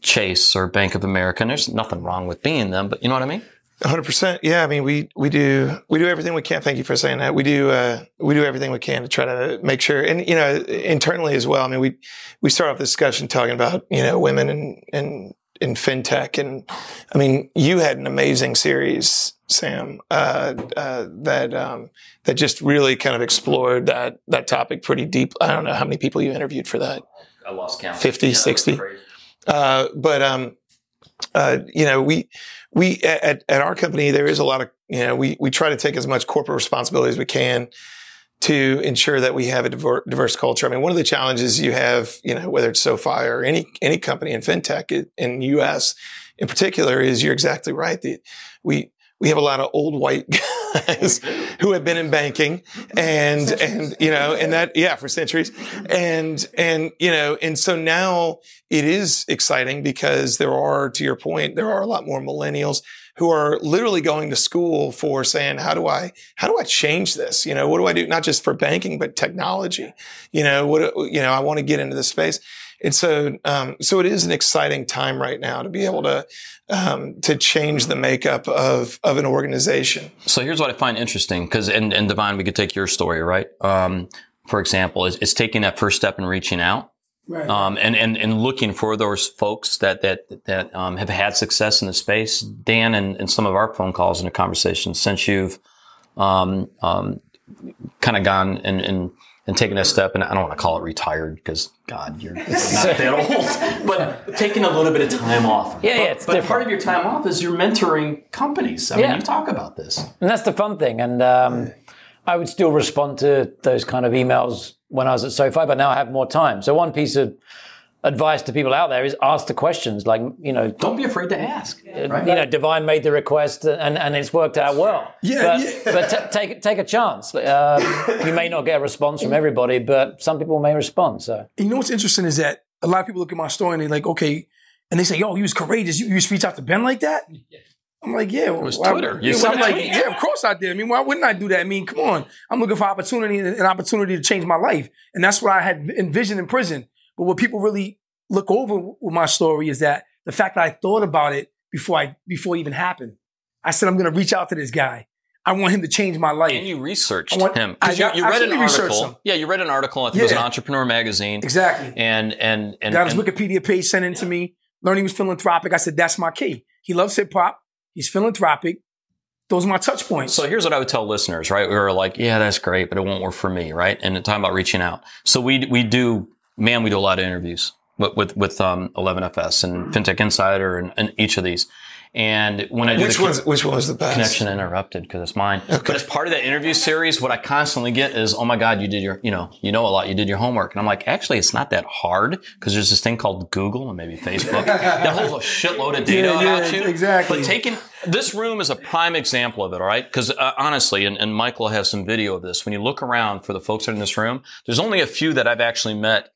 Chase or Bank of America. And there's nothing wrong with being them, but you know what I mean? hundred percent. Yeah, I mean, we we do we do everything we can. Thank you for saying that. We do uh, we do everything we can to try to make sure, and you know, internally as well. I mean, we we start off the discussion talking about you know women and and in fintech, and I mean, you had an amazing series, Sam, uh, uh, that um, that just really kind of explored that that topic pretty deep. I don't know how many people you interviewed for that. I lost count. 50, 60. Uh, but um, uh, you know, we we at, at our company there is a lot of you know we we try to take as much corporate responsibility as we can to ensure that we have a diverse culture. I mean, one of the challenges you have, you know, whether it's SoFi or any any company in fintech in U.S. in particular, is you're exactly right. The, we we have a lot of old white guys who have been in banking and and you know and that yeah for centuries and and you know and so now it is exciting because there are to your point there are a lot more millennials who are literally going to school for saying how do i how do i change this you know what do i do not just for banking but technology you know what you know i want to get into this space and so, um, so it is an exciting time right now to be able to um, to change the makeup of of an organization. So here's what I find interesting because, and, and Divine, we could take your story, right? Um, for example, is, is taking that first step and reaching out. Right. Um, and, and, and looking for those folks that, that, that, um, have had success in the space. Dan and, and some of our phone calls and the conversations since you've, um, um, kind of gone and, and, and taken a step, and I don't want to call it retired because God, you're not that old, but taking a little bit of time off. Yeah, yeah, But- it's but different. part of your time off is you're mentoring companies. I mean, Yeah. you talk about this. And that's the fun thing. And um, I would still respond to those kind of emails when I was at SoFi, but now I have more time. So one piece of advice to people out there is ask the questions. Like, you know, Don't be afraid to ask. you know, Divine made the request and, and it's worked out well. Yeah, but, yeah. but t- take take a chance. Um, you may not get a response from everybody, but some people may respond. So you know what's interesting is that a lot of people look at my story and they're like, okay, and they say, yo, he was courageous. You, you just reached out to Ben like that? I'm like, yeah. It was Twitter. You Yeah, said I'm like, tweet. yeah, of course I did. I mean, why wouldn't I do that? I mean, come on. I'm looking for opportunity and an opportunity to change my life. And that's what I had envisioned in prison. But what people really look over with my story is that the fact that I thought about it before I before it even happened. I said, I'm gonna reach out to this guy. I want him to change my life. And you researched I want- him I you, you read an article. Yeah, you read an article. I think it was an Entrepreneur magazine. exactly. And and and, got his and- Wikipedia page sent in to me. Learned he was philanthropic. I said, that's my key. He loves hip hop. He's philanthropic. Those are my touch points. So here's what I would tell listeners, right? We were like, yeah, that's great, but it won't work for me, right? And talking about reaching out. So we we do, man, we do a lot of interviews with with, with um, 11FS and FinTech Insider and, and each of these. And when I do Which the one's which one was the best? connection interrupted because it's mine. But as part of that interview series, what I constantly get is, "Oh my God, you did your, you know, you know a lot. You did your homework." And I'm like, actually, it's not that hard because there's this thing called Google and maybe Facebook that holds a shitload of data Yeah, yeah, about you. exactly. But taking this room is a prime example of it. All right, because uh, honestly, and, and Michael has some video of this. When you look around for the folks that are in this room, there's only a few that I've actually met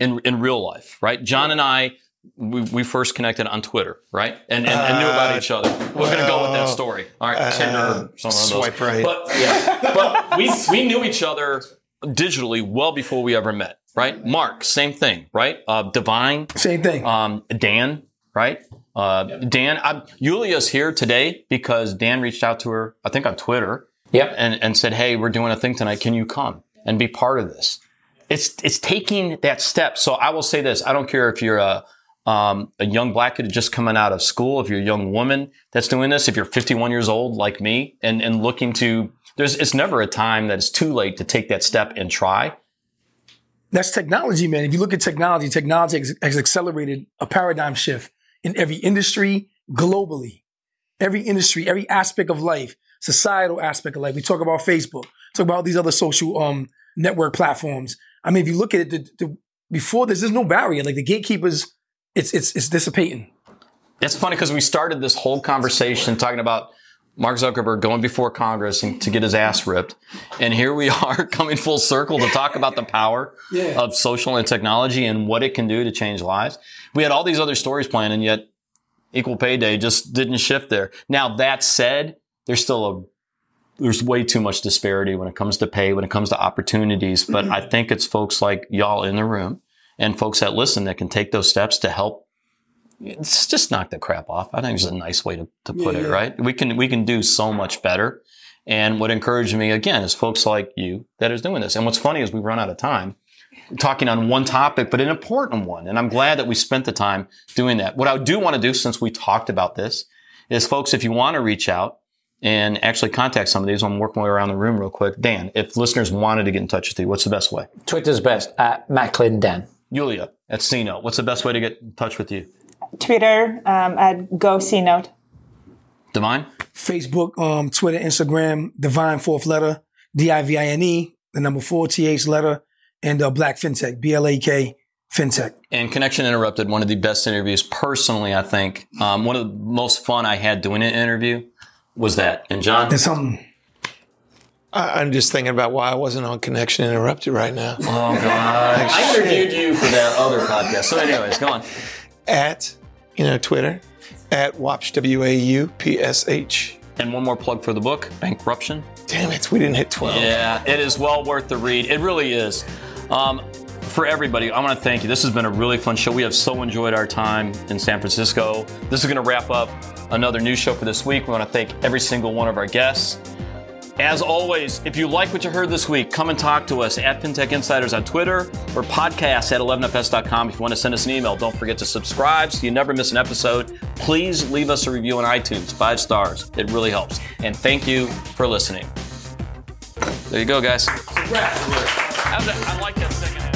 in in real life. Right, John and I. We, we first connected on Twitter, right? And, and, and knew about each other. We're going to go with that story. All right, Tinder, some of those. swipe right. But yeah, but we we knew each other digitally well before we ever met, right? Mark, same thing, right? Uh, Divine, Same thing. um, Dan, right? Uh, Dan, I'm, Yuliya's here today because Dan reached out to her, I think on Twitter, Yep. and, and said, "Hey, we're doing a thing tonight. Can you come and be part of this?" It's it's taking that step. So I will say this: I don't care if you're a um, a young black kid just coming out of school, if you're a young woman that's doing this, if you're 51 years old like me and and looking to, there's it's never a time that it's too late to take that step and try. That's technology, man. If you look at technology, technology has, accelerated a paradigm shift in every industry globally. Every industry, every aspect of life, societal aspect of life. We talk about Facebook, talk about these other social um, network platforms. I mean, if you look at it, the, the, before this, there's no barrier. Like the gatekeepers, it's it's it's dissipating. It's funny because we started this whole conversation talking about Mark Zuckerberg going before Congress and to get his ass ripped. And here we are coming full circle to talk about the power Yeah. of social and technology and what it can do to change lives. We had all these other stories planned and yet equal pay day just didn't shift there. Now that said, there's still a there's way too much disparity when it comes to pay, when it comes to opportunities. But mm-hmm. I think it's folks like y'all in the room and folks that listen that can take those steps to help it's just knock the crap off. I think it's a nice way to, to put Yeah, it, yeah. right? We can we can do so much better. And what encouraged me again is folks like you that is doing this. And what's funny is we run out of time talking on one topic, but an important one. And I'm glad that we spent the time doing that. What I do want to do since we talked about this is folks, if you want to reach out and actually contact some of these, I'm working my way around the room real quick. Dan, if listeners wanted to get in touch with you, what's the best way? Twitter's best at Macklin Dan. Yuliya at CNO, what's the best way to get in touch with you? Twitter um, at Go C Note. Divine? Facebook, um, Twitter, Instagram, Divine Fourth Letter, D I V I N E, the number four T H letter, and uh, Black FinTech, B L A K FinTech. And Connection Interrupted, one of the best interviews personally, I think. Um, one of the most fun I had doing an interview was that. And John? There's something. I, I'm just thinking about why I wasn't on Connection Interrupted right now. Oh, God. I interviewed you for that other podcast. So, anyways, go on. At, you know, Twitter, at WAUPSH, W A U P S H. And one more plug for the book, Bankruption. Damn it, we didn't hit 12. Yeah, it is well worth the read. It really is. Um, for everybody, I want to thank you. This has been a really fun show. We have so enjoyed our time in San Francisco. This is going to wrap up another new show for this week. We want to thank every single one of our guests. As always, if you like what you heard this week, come and talk to us at FinTech Insiders on Twitter or podcast at 11fs.com. If you want to send us an email, don't forget to subscribe so you never miss an episode. Please leave us a review on iTunes, five stars. It really helps. And thank you for listening. There you go, guys. I like that second.